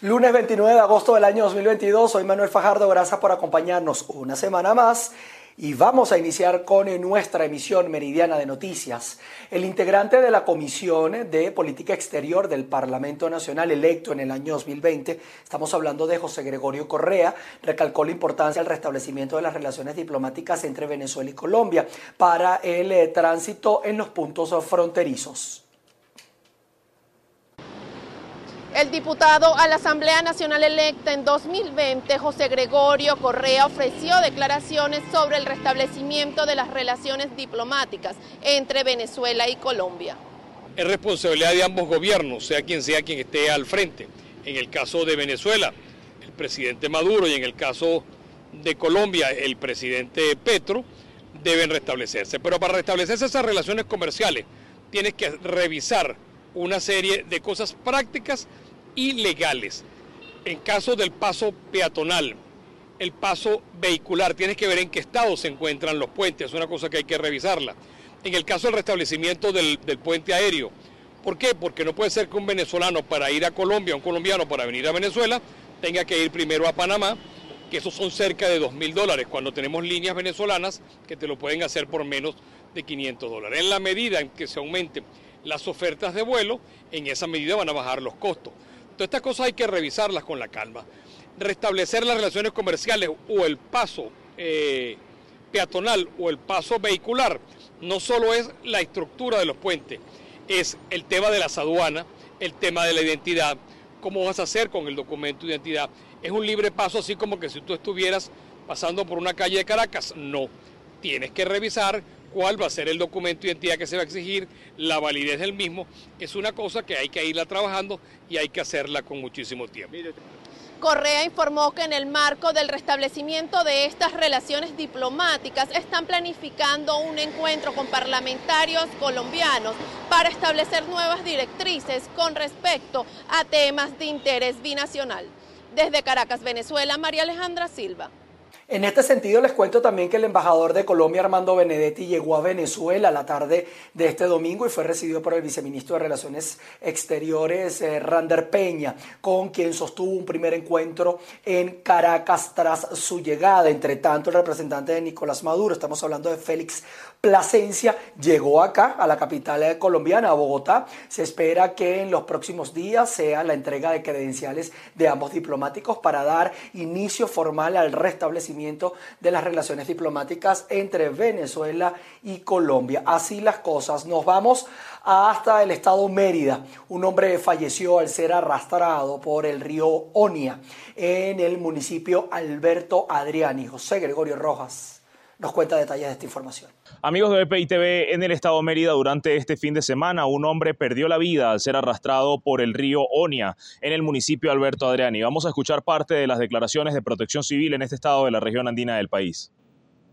Lunes 29 de agosto del año 2022, soy Manuel Fajardo, gracias por acompañarnos una semana más y vamos a iniciar con nuestra emisión meridiana de noticias. El integrante de la Comisión de Política Exterior del Parlamento Nacional electo en el año 2020, estamos hablando de José Gregorio Correa, recalcó la importancia del restablecimiento de las relaciones diplomáticas entre Venezuela y Colombia para el eh, tránsito en los puntos fronterizos. El diputado a la Asamblea Nacional electa en 2020, José Gregorio Correa, ofreció declaraciones sobre el restablecimiento de las relaciones diplomáticas entre Venezuela y Colombia. Es responsabilidad de ambos gobiernos, sea quien sea quien esté al frente. En el caso de Venezuela, el presidente Maduro y en el caso de Colombia, el presidente Petro, deben restablecerse. Pero para restablecerse esas relaciones comerciales, tienes que revisar una serie de cosas prácticas ilegales. En caso del paso peatonal, el paso vehicular, tienes que ver en qué estado se encuentran los puentes, es una cosa que hay que revisarla. En el caso del restablecimiento del, puente aéreo, ¿por qué? Porque no puede ser que un venezolano para ir a Colombia, un colombiano para venir a Venezuela, tenga que ir primero a Panamá, que esos son cerca de 2 mil dólares, cuando tenemos líneas venezolanas que te lo pueden hacer por menos de 500 dólares. En la medida en que se aumenten las ofertas de vuelo, en esa medida van a bajar los costos. Todas estas cosas hay que revisarlas con la calma. Restablecer las relaciones comerciales o el paso eh, peatonal o el paso vehicular no solo es la estructura de los puentes, es el tema de las aduanas, el tema de la identidad, cómo vas a hacer con el documento de identidad. Es un libre paso así como que si tú estuvieras pasando por una calle de Caracas, no. Tienes que revisar cuál va a ser el documento de identidad que se va a exigir, la validez del mismo, es una cosa que hay que irla trabajando y hay que hacerla con muchísimo tiempo. Correa informó que en el marco del restablecimiento de estas relaciones diplomáticas están planificando un encuentro con parlamentarios colombianos para establecer nuevas directrices con respecto a temas de interés binacional. Desde Caracas, Venezuela, María Alejandra Silva. En este sentido, les cuento también que el embajador de Colombia, Armando Benedetti, llegó a Venezuela la tarde de este domingo y fue recibido por el viceministro de Relaciones Exteriores, eh, Rander Peña, con quien sostuvo un primer encuentro en Caracas tras su llegada. Entre tanto, el representante de Nicolás Maduro, estamos hablando de Félix Plasencia, llegó acá, a la capital eh, colombiana, a Bogotá. Se espera que en los próximos días sea la entrega de credenciales de ambos diplomáticos para dar inicio formal al restablecimiento de las relaciones diplomáticas entre Venezuela y Colombia. Así las cosas. Nos vamos hasta el estado Mérida. Un hombre falleció al ser arrastrado por el río Onia en el municipio Alberto Adriani. José Gregorio Rojas nos cuenta detalles de esta información. Amigos de BPI TV, en el estado Mérida durante este fin de semana un hombre perdió la vida al ser arrastrado por el río Onia en el municipio Alberto Adriani. Vamos a escuchar parte de las declaraciones de protección civil en este estado de la región andina del país.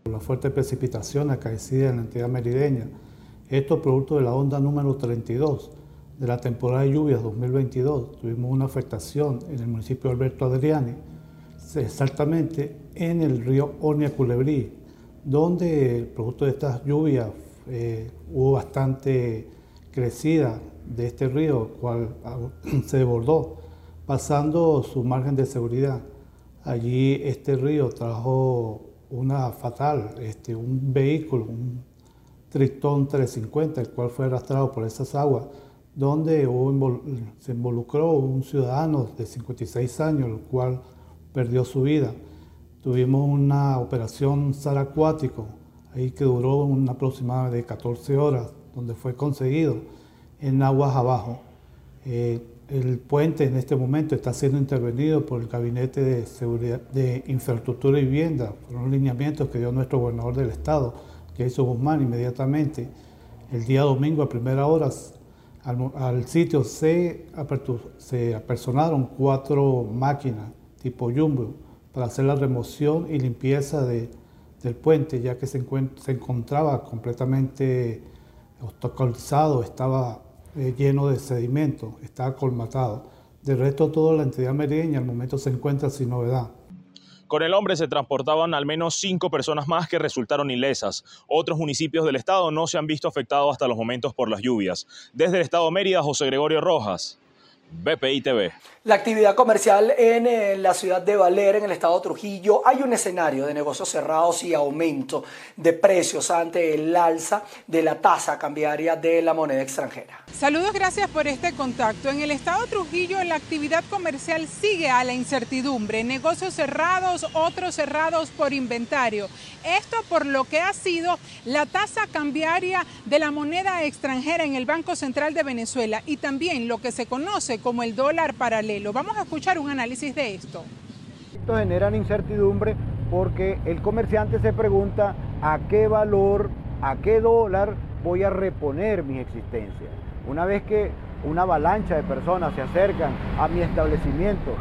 La fuerte precipitación acaecida en la entidad merideña, esto producto de la onda número 32 de la temporada de lluvias 2022. Tuvimos una afectación en el municipio Alberto Adriani, exactamente en el río Onia Culebrí, donde producto de estas lluvias eh, hubo bastante crecida de este río, cual se desbordó, pasando su margen de seguridad. Allí este río trajo una fatal, este, un vehículo, un Tritón 350, el cual fue arrastrado por esas aguas, donde se involucró un ciudadano de 56 años, el cual perdió su vida. Tuvimos una operación SAR acuático, ahí que duró una aproximada de 14 horas, donde fue conseguido en aguas abajo. Eh, el puente en este momento está siendo intervenido por el Gabinete de, Seguridad, de Infraestructura y Vivienda, por los lineamientos que dio nuestro gobernador del estado, hizo Guzmán, inmediatamente. El día domingo a primera hora al, sitio se, se apersonaron cuatro máquinas tipo Jumbo para hacer la remoción y limpieza del puente, ya que se, se encontraba completamente obstaculizado, estaba eh, lleno de sedimento, estaba colmatado. De resto, toda la entidad merideña al momento se encuentra sin novedad. Con el hombre se transportaban al menos cinco personas más que resultaron ilesas. Otros municipios del estado no se han visto afectados hasta los momentos por las lluvias. Desde el estado de Mérida, José Gregorio Rojas, BPI TV. La actividad comercial en, eh, la ciudad de Valera, en el estado Trujillo, hay un escenario de negocios cerrados y aumento de precios ante el alza de la tasa cambiaria de la moneda extranjera. Saludos, gracias por este contacto. En el estado Trujillo la actividad comercial sigue a la incertidumbre, negocios cerrados, otros cerrados por inventario. Esto por lo que ha sido la tasa cambiaria de la moneda extranjera en el Banco Central de Venezuela y también lo que se conoce como el dólar paralelo. Vamos a escuchar un análisis de esto. Esto genera incertidumbre porque el comerciante se pregunta a qué valor, a qué dólar voy a reponer mi existencia. Una vez que una avalancha de personas se acercan a mi establecimiento,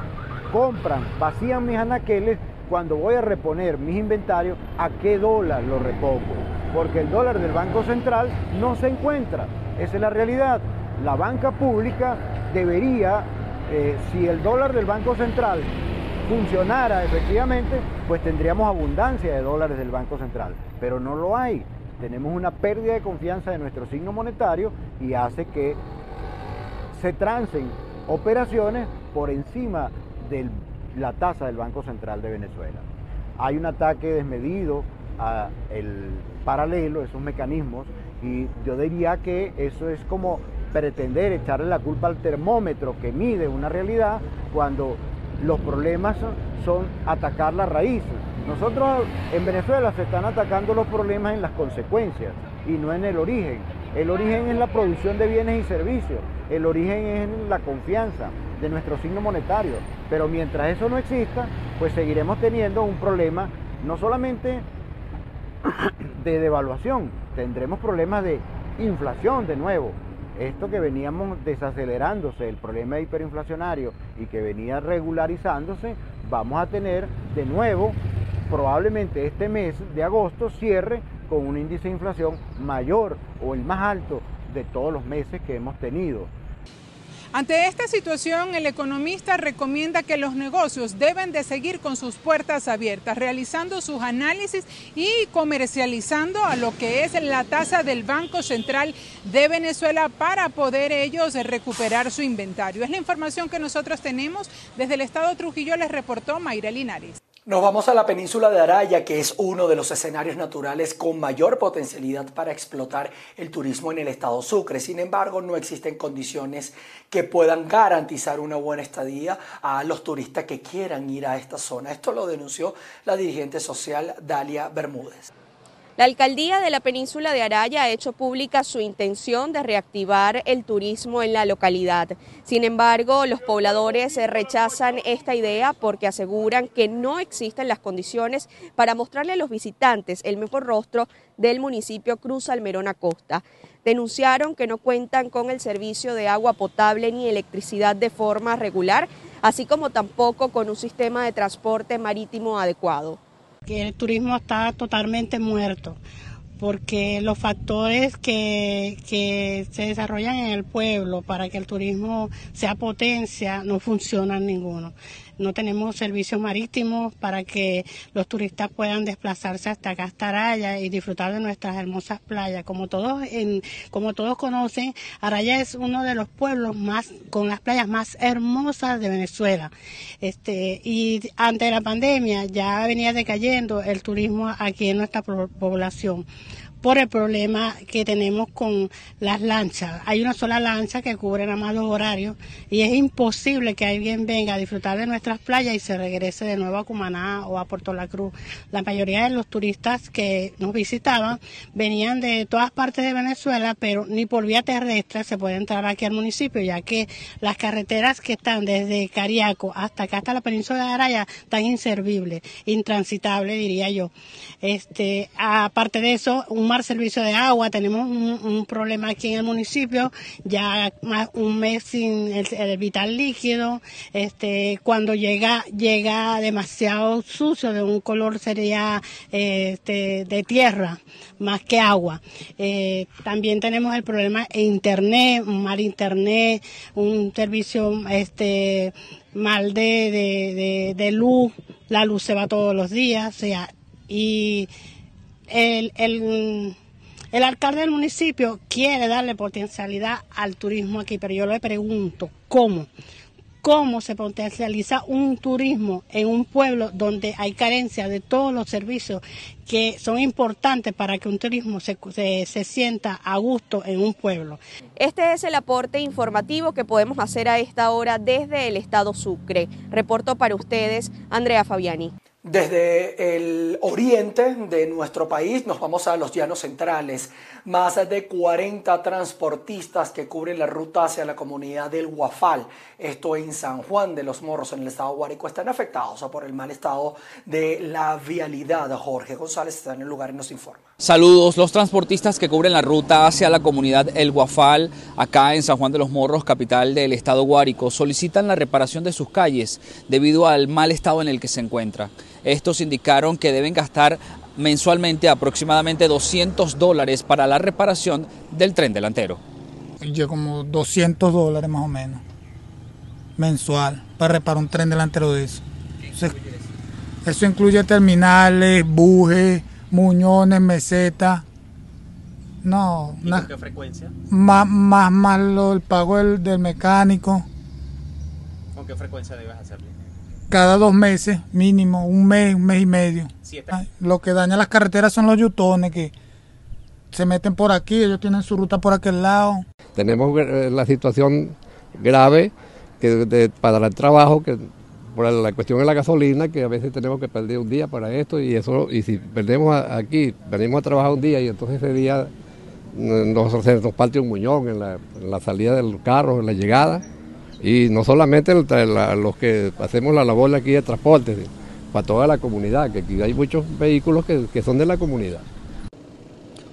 compran, vacían mis anaqueles, cuando voy a reponer mis inventarios, ¿a qué dólar lo repongo? Porque el dólar del Banco Central no se encuentra. Esa es la realidad. La banca pública debería eh, si el dólar del Banco Central funcionara efectivamente, pues tendríamos abundancia de dólares del Banco Central, pero no lo hay. Tenemos una pérdida de confianza de nuestro signo monetario y hace que se trancen operaciones por encima de la tasa del Banco Central de Venezuela. Hay un ataque desmedido a el paralelo, esos mecanismos, y yo diría que eso es como pretender echarle la culpa al termómetro que mide una realidad cuando los problemas son, atacar la raíz. Nosotros en Venezuela se están atacando los problemas en las consecuencias y no en el origen. El origen es la producción de bienes y servicios, el origen es la confianza de nuestro signo monetario. Pero mientras eso no exista, pues seguiremos teniendo un problema no solamente de devaluación, tendremos problemas de inflación de nuevo, esto que veníamos desacelerándose, el problema hiperinflacionario y que venía regularizándose, vamos a tener de nuevo, probablemente este mes de agosto cierre con un índice de inflación mayor o el más alto de todos los meses que hemos tenido. Ante esta situación, el economista recomienda que los negocios deben de seguir con sus puertas abiertas, realizando sus análisis y comercializando a lo que es la tasa del Banco Central de Venezuela para poder ellos recuperar su inventario. Es la información que nosotros tenemos. Desde el Estado Trujillo les reportó Mayra Linares. Nos vamos a la península de Araya, que es uno de los escenarios naturales con mayor potencialidad para explotar el turismo en el estado Sucre. Sin embargo, no existen condiciones que puedan garantizar una buena estadía a los turistas que quieran ir a esta zona. Esto lo denunció la dirigente social Dalia Bermúdez. La alcaldía de la península de Araya ha hecho pública su intención de reactivar el turismo en la localidad. Sin embargo, los pobladores rechazan esta idea porque aseguran que no existen las condiciones para mostrarle a los visitantes el mejor rostro del municipio Cruz Almerón Acosta. Denunciaron que no cuentan con el servicio de agua potable ni electricidad de forma regular, así como tampoco con un sistema de transporte marítimo adecuado el turismo está totalmente muerto, porque los factores que, que se desarrollan en el pueblo para que el turismo sea potencia no funcionan ninguno no tenemos servicios marítimos para que los turistas puedan desplazarse hasta acá, hasta Araya y disfrutar de nuestras hermosas playas. Como todos, en, como todos conocen, Araya es uno de los pueblos más, con las playas más hermosas de Venezuela. Este, y ante la pandemia ya venía decayendo el turismo aquí en nuestra población por el problema que tenemos con las lanchas. Hay una sola lancha que cubre nada más los horarios y es imposible que alguien venga a disfrutar de nuestras playas y se regrese de nuevo a Cumaná o a Puerto La Cruz. La mayoría de los turistas que nos visitaban venían de todas partes de Venezuela, pero ni por vía terrestre se puede entrar aquí al municipio, ya que las carreteras que están desde Cariaco hasta acá, hasta la península de Araya, están inservibles, intransitables, diría yo. Este, aparte de eso, un servicio de agua, tenemos un, problema aquí en el municipio, ya más un mes sin el, vital líquido, este, cuando llega, llega demasiado sucio, de un color sería este, de tierra, más que agua. Eh, también tenemos el problema de internet, un mal internet, un servicio este, mal de, de, de luz, la luz se va todos los días, o sea, y el, el, alcalde del municipio quiere darle potencialidad al turismo aquí, pero yo le pregunto, ¿cómo? cómo se potencializa un turismo en un pueblo donde hay carencia de todos los servicios que son importantes para que un turismo se, se, sienta a gusto en un pueblo. Este es el aporte informativo que podemos hacer a esta hora desde el estado Sucre. Reporto para ustedes, Andrea Fabiani. Desde el oriente de nuestro país nos vamos a los llanos centrales. Más de 40 transportistas que cubren la ruta hacia la comunidad del Guafal, esto en San Juan de los Morros, en el estado de Guárico, están afectados por el mal estado de la vialidad. Jorge González está en el lugar y nos informa. Saludos, los transportistas que cubren la ruta hacia la comunidad El Guafal, acá en San Juan de los Morros, capital del estado Guárico, solicitan la reparación de sus calles debido al mal estado en el que se encuentra. Estos indicaron que deben gastar mensualmente aproximadamente 200 dólares para la reparación del tren delantero. Yo como 200 dólares más o menos mensual para reparar un tren delantero de eso. Eso, incluye terminales, bujes, muñones, mesetas. No. ¿Y con qué frecuencia? Más, más, más el pago del, del mecánico. ¿Con qué frecuencia debes hacerlo? Cada dos meses, mínimo, un mes, un mes y medio. lo que daña las carreteras son los yutones que se meten por aquí, ellos tienen su ruta por aquel lado. Tenemos eh, la situación grave que para el trabajo, que por la cuestión de la gasolina, que a veces tenemos que perder un día para esto y eso, y si perdemos aquí, venimos a trabajar un día y entonces ese día mm, nos, nos parte un muñón en la, en la salida del carro, en la llegada y no solamente los que hacemos la labor aquí de transporte, para toda la comunidad, que aquí hay muchos vehículos que, son de la comunidad.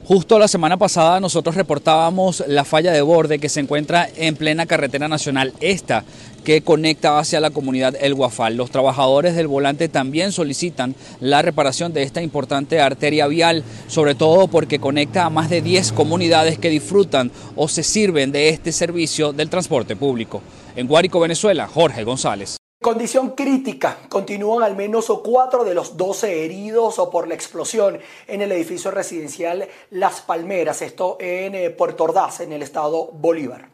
Justo la semana pasada nosotros reportábamos la falla de borde que se encuentra en plena carretera nacional, esta que conecta hacia la comunidad El Guafal. Los trabajadores del volante también solicitan la reparación de esta importante arteria vial, sobre todo porque conecta a más de 10 comunidades que disfrutan o se sirven de este servicio del transporte público. En Guárico, Venezuela, Jorge González. Condición crítica. Continúan al menos cuatro de los 12 heridos por la explosión en el edificio residencial Las Palmeras, esto en eh, Puerto Ordaz, en el estado Bolívar.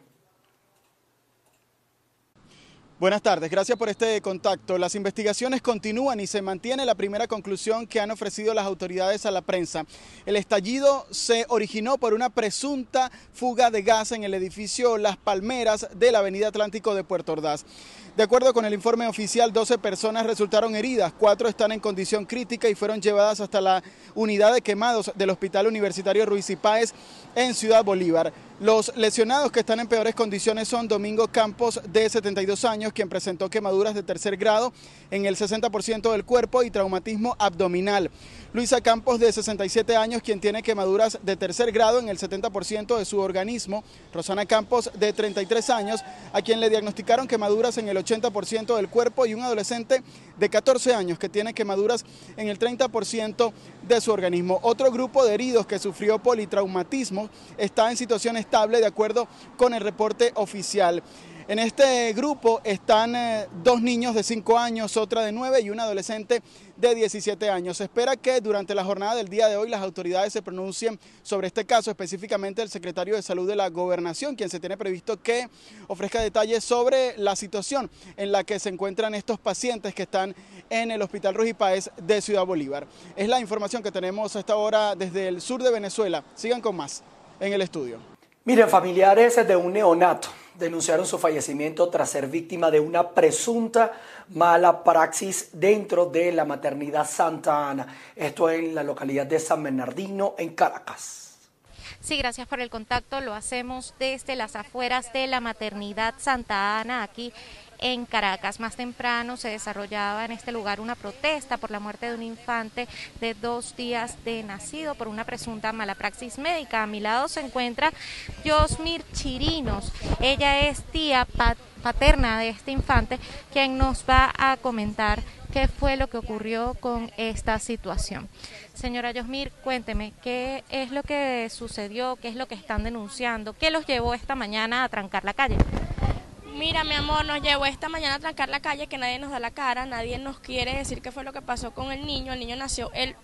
Buenas tardes, gracias por este contacto. Las investigaciones continúan y se mantiene la primera conclusión que han ofrecido las autoridades a la prensa. El estallido se originó por una presunta fuga de gas en el edificio Las Palmeras de la Avenida Atlántico de Puerto Ordaz. De acuerdo con el informe oficial, 12 personas resultaron heridas, cuatro están en condición crítica y fueron llevadas hasta la unidad de quemados del Hospital Universitario Ruiz y Páez en Ciudad Bolívar. Los lesionados que están en peores condiciones son Domingo Campos, de 72 años, quien presentó quemaduras de tercer grado en el 60% del cuerpo y traumatismo abdominal. Luisa Campos, de 67 años, quien tiene quemaduras de tercer grado en el 70% de su organismo. Rosana Campos, de 33 años, a quien le diagnosticaron quemaduras en el 80% del cuerpo y un adolescente de 14 años que tiene quemaduras en el 30% de su organismo. Otro grupo de heridos que sufrió politraumatismo está en situación estable de acuerdo con el reporte oficial. En este grupo están eh, dos niños de 5 años, otra de 9 y un adolescente de 17 años. Se espera que durante la jornada del día de hoy las autoridades se pronuncien sobre este caso, específicamente el secretario de Salud de la Gobernación, quien se tiene previsto que ofrezca detalles sobre la situación en la que se encuentran estos pacientes que están en el Hospital Ruiz Páez de Ciudad Bolívar. Es la información que tenemos a esta hora desde el sur de Venezuela. Sigan con más en el estudio. Miren, familiares de un neonato denunciaron su fallecimiento tras ser víctima de una presunta mala praxis dentro de la maternidad Santa Ana. Esto en la localidad de San Bernardino, en Caracas. Sí, gracias por el contacto. Lo hacemos desde las afueras de la maternidad Santa Ana, aquí en Caracas. Más temprano se desarrollaba en este lugar una protesta por la muerte de un infante de dos días de nacido por una presunta mala praxis médica. A mi lado se encuentra Josmir Chirinos. Ella es tía paterna de este infante, quien nos va a comentar qué fue lo que ocurrió con esta situación. Señora Yosmir, cuénteme, ¿qué es lo que sucedió? ¿Qué es lo que están denunciando? ¿Qué los llevó esta mañana a trancar la calle? Mira, mi amor, nos llevó esta mañana a trancar la calle, que nadie nos da la cara, nadie nos quiere decir qué fue lo que pasó con el niño. El niño nació el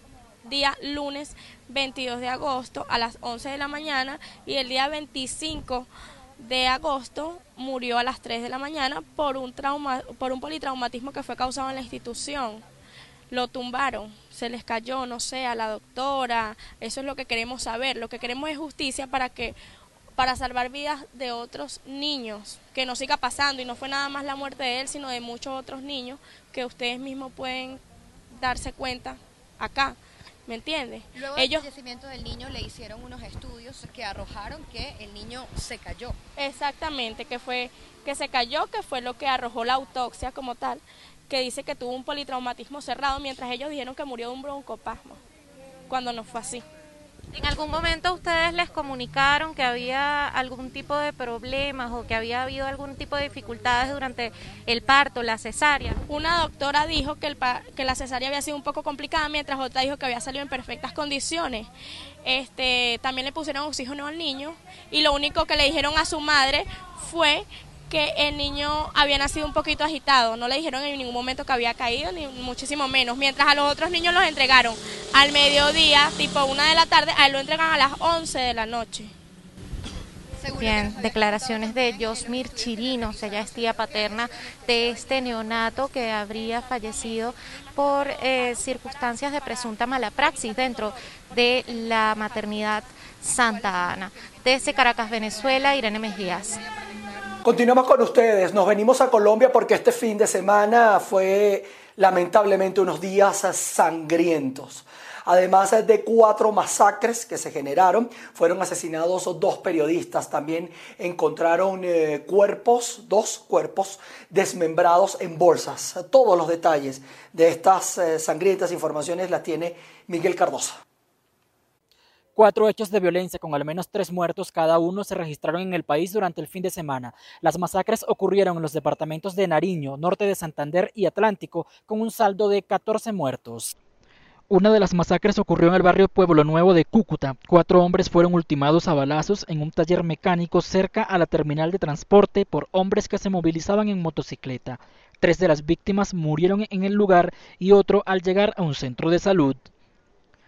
día lunes 22 de agosto a las 11 de la mañana y el día 25 de agosto murió a las 3 de la mañana por un, trauma, por un politraumatismo que fue causado en la institución. Lo tumbaron, se les cayó, no sé, a la doctora. Eso es lo que queremos saber. Lo que queremos es justicia para que para salvar vidas de otros niños, que no siga pasando y no fue nada más la muerte de él, sino de muchos otros niños que ustedes mismos pueden darse cuenta acá. ¿Me entiendes? Luego del fallecimiento del niño le hicieron unos estudios que arrojaron que el niño se cayó. Exactamente, que fue que se cayó, que fue lo que arrojó la autopsia como tal, que dice que tuvo un politraumatismo cerrado, mientras ellos dijeron que murió de un broncopasmo, cuando no fue así. ¿En algún momento ustedes les comunicaron que había algún tipo de problemas o que había habido algún tipo de dificultades durante el parto, la cesárea? Una doctora dijo que, la cesárea había sido un poco complicada, mientras otra dijo que había salido en perfectas condiciones. Este, también le pusieron oxígeno al niño y lo único que le dijeron a su madre fue que el niño había nacido un poquito agitado, no le dijeron en ningún momento que había caído, ni muchísimo menos, mientras a los otros niños los entregaron al mediodía, tipo una de la tarde, a él lo entregan a las 11 de la noche. Bien, declaraciones de Josmir Chirinos, ella es tía paterna de este neonato que habría fallecido por eh, circunstancias de presunta mala praxis dentro de la maternidad Santa Ana. Desde Caracas, Venezuela, Irene Mejías. Continuamos con ustedes. Nos venimos a Colombia porque este fin de semana fue lamentablemente unos días sangrientos. Además de cuatro masacres que se generaron, fueron asesinados dos periodistas. También encontraron eh, cuerpos, dos cuerpos desmembrados en bolsas. Todos los detalles de estas eh, sangrientas informaciones las tiene Miguel Cardosa. Cuatro hechos de violencia con al menos tres muertos cada uno se registraron en el país durante el fin de semana. Las masacres ocurrieron en los departamentos de Nariño, norte de Santander y Atlántico, con un saldo de 14 muertos. Una de las masacres ocurrió en el barrio Pueblo Nuevo de Cúcuta. Cuatro hombres fueron ultimados a balazos en un taller mecánico cerca a la terminal de transporte por hombres que se movilizaban en motocicleta. Tres de las víctimas murieron en el lugar y otro al llegar a un centro de salud.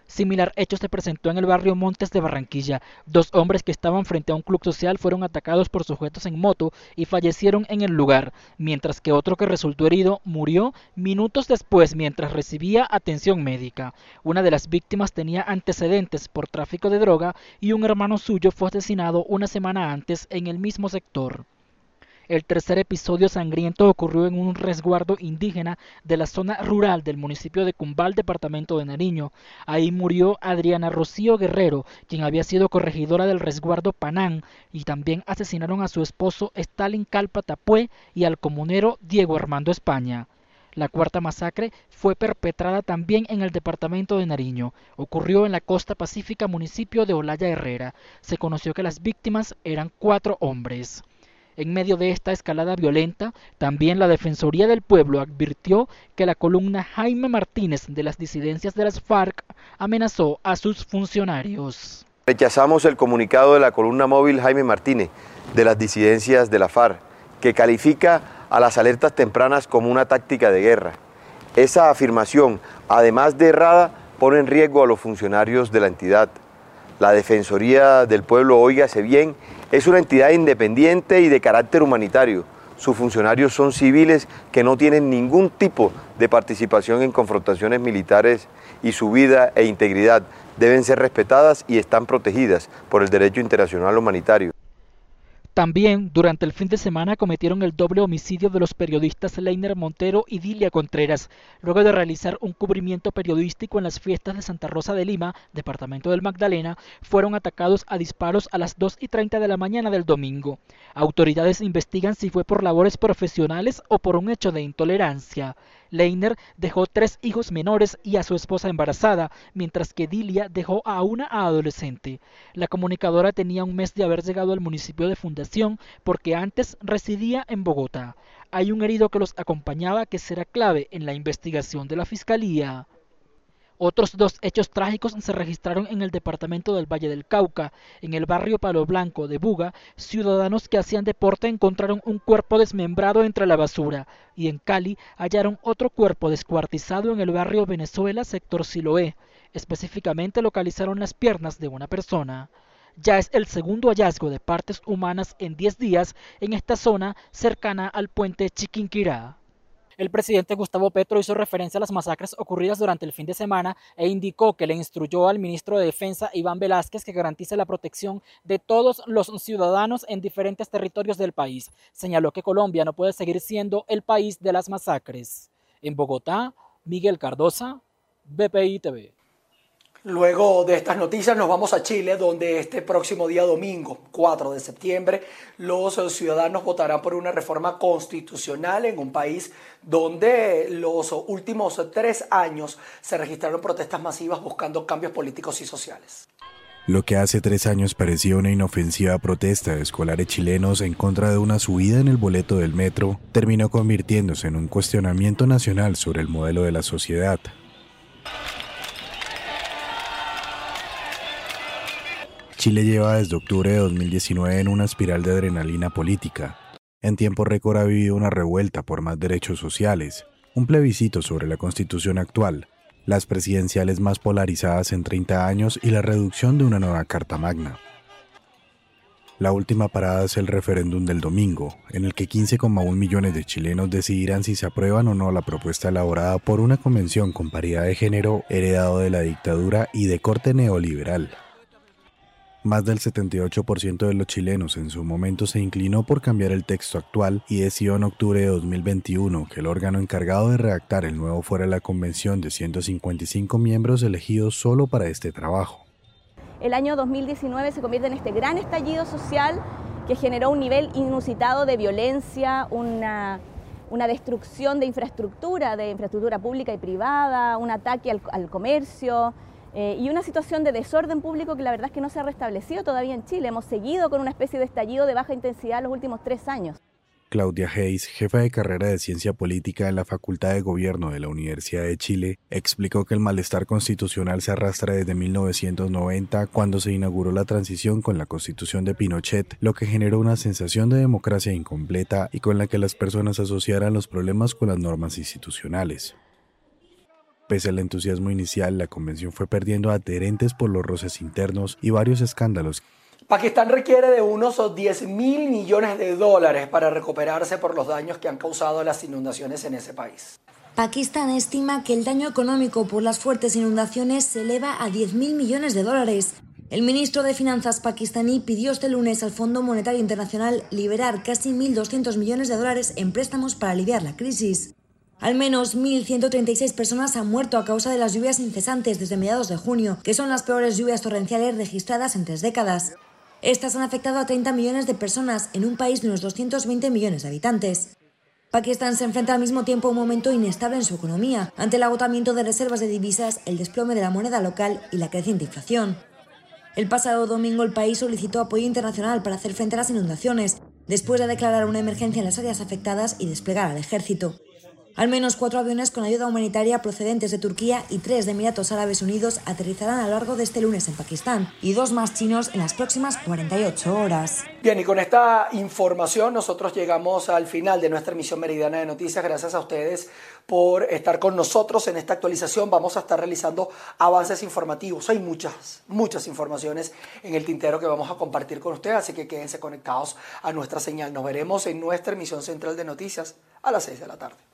Similar hecho se presentó en el barrio Montes de Barranquilla. Dos hombres que estaban frente a un club social fueron atacados por sujetos en moto y fallecieron en el lugar, mientras que otro que resultó herido murió minutos después mientras recibía atención médica. Una de las víctimas tenía antecedentes por tráfico de droga y un hermano suyo fue asesinado una semana antes en el mismo sector. El tercer episodio sangriento ocurrió en un resguardo indígena de la zona rural del municipio de Cumbal, departamento de Nariño. Ahí murió Adriana Rocío Guerrero, quien había sido corregidora del resguardo Panán, y también asesinaron a su esposo Stalin Calpa Tapué y al comunero Diego Armando España. La cuarta masacre fue perpetrada también en el departamento de Nariño. Ocurrió en la costa pacífica municipio de Olaya Herrera. Se conoció que las víctimas eran cuatro hombres. En medio de esta escalada violenta, también la Defensoría del Pueblo advirtió que la columna Jaime Martínez de las disidencias de las FARC amenazó a sus funcionarios. Rechazamos el comunicado de la columna móvil Jaime Martínez de las disidencias de la FARC, que califica a las alertas tempranas como una táctica de guerra. Esa afirmación, además de errada, pone en riesgo a los funcionarios de la entidad. La Defensoría del Pueblo, óigase bien, es una entidad independiente y de carácter humanitario. Sus funcionarios son civiles que no tienen ningún tipo de participación en confrontaciones militares y su vida e integridad deben ser respetadas y están protegidas por el derecho internacional humanitario. También durante el fin de semana cometieron el doble homicidio de los periodistas Leiner Montero y Dilia Contreras, luego de realizar un cubrimiento periodístico en las fiestas de Santa Rosa de Lima, departamento del Magdalena, fueron atacados a disparos a las 2 y 30 de la mañana del domingo. Autoridades investigan si fue por labores profesionales o por un hecho de intolerancia. Leiner dejó tres hijos menores y a su esposa embarazada, mientras que Dilia dejó a una adolescente. La comunicadora tenía un mes de haber llegado al municipio de Fundación porque antes residía en Bogotá. Hay un herido que los acompañaba que será clave en la investigación de la Fiscalía. Otros dos hechos trágicos se registraron en el departamento del Valle del Cauca. En el barrio Palo Blanco de Buga, ciudadanos que hacían deporte encontraron un cuerpo desmembrado entre la basura. Y en Cali hallaron otro cuerpo descuartizado en el barrio Venezuela, sector Siloé. Específicamente localizaron las piernas de una persona. Ya es el segundo hallazgo de partes humanas en 10 días en esta zona cercana al puente Chiquinquirá. El presidente Gustavo Petro hizo referencia a las masacres ocurridas durante el fin de semana e indicó que le instruyó al ministro de Defensa Iván Velázquez que garantice la protección de todos los ciudadanos en diferentes territorios del país. Señaló que Colombia no puede seguir siendo el país de las masacres. En Bogotá, Miguel Cardosa, BPI TV. Luego de estas noticias nos vamos a Chile, donde este próximo día domingo, 4 de septiembre, los ciudadanos votarán por una reforma constitucional en un país donde los últimos tres años se registraron protestas masivas buscando cambios políticos y sociales. Lo que hace tres años parecía una inofensiva protesta de escolares chilenos en contra de una subida en el boleto del metro terminó convirtiéndose en un cuestionamiento nacional sobre el modelo de la sociedad. Chile lleva desde octubre de 2019 en una espiral de adrenalina política. En tiempo récord ha vivido una revuelta por más derechos sociales, un plebiscito sobre la constitución actual, las presidenciales más polarizadas en 30 años y la reducción de una nueva Carta Magna. La última parada es el referéndum del domingo, en el que 15,1 millones de chilenos decidirán si se aprueban o no la propuesta elaborada por una convención con paridad de género heredado de la dictadura y de corte neoliberal. Más del 78% de los chilenos en su momento se inclinó por cambiar el texto actual y decidió en octubre de 2021 que el órgano encargado de redactar el nuevo fuera la convención de 155 miembros elegidos solo para este trabajo. El año 2019 se convierte en este gran estallido social que generó un nivel inusitado de violencia, una, una destrucción de infraestructura, de infraestructura pública y privada, un ataque al, al comercio, eh, y una situación de desorden público que la verdad es que no se ha restablecido todavía en Chile. Hemos seguido con una especie de estallido de baja intensidad los últimos tres años. Claudia Hayes, jefa de carrera de Ciencia Política en la Facultad de Gobierno de la Universidad de Chile, explicó que el malestar constitucional se arrastra desde 1990, cuando se inauguró la transición con la constitución de Pinochet, lo que generó una sensación de democracia incompleta y con la que las personas asociaran los problemas con las normas institucionales. Pese al entusiasmo inicial, la convención fue perdiendo adherentes por los roces internos y varios escándalos. Pakistán requiere de unos 10 mil millones de dólares para recuperarse por los daños que han causado las inundaciones en ese país. Pakistán estima que el daño económico por las fuertes inundaciones se eleva a 10 mil millones de dólares. El ministro de Finanzas pakistaní pidió este lunes al Fondo Monetario Internacional liberar casi 1.200 millones de dólares en préstamos para aliviar la crisis. Al menos 1.136 personas han muerto a causa de las lluvias incesantes desde mediados de junio, que son las peores lluvias torrenciales registradas en tres décadas. Estas han afectado a 30 millones de personas en un país de unos 220 millones de habitantes. Pakistán se enfrenta al mismo tiempo a un momento inestable en su economía, ante el agotamiento de reservas de divisas, el desplome de la moneda local y la creciente inflación. El pasado domingo el país solicitó apoyo internacional para hacer frente a las inundaciones, después de declarar una emergencia en las áreas afectadas y desplegar al ejército. Al menos cuatro aviones con ayuda humanitaria procedentes de Turquía y tres de Emiratos Árabes Unidos aterrizarán a lo largo de este lunes en Pakistán y dos más chinos en las próximas 48 horas. Bien, y con esta información nosotros llegamos al final de nuestra emisión meridiana de noticias. Gracias a ustedes por estar con nosotros en esta actualización. Vamos a estar realizando avances informativos. Hay muchas, muchas informaciones en el tintero que vamos a compartir con ustedes, así que quédense conectados a nuestra señal. Nos veremos en nuestra emisión central de noticias a las 6 de la tarde.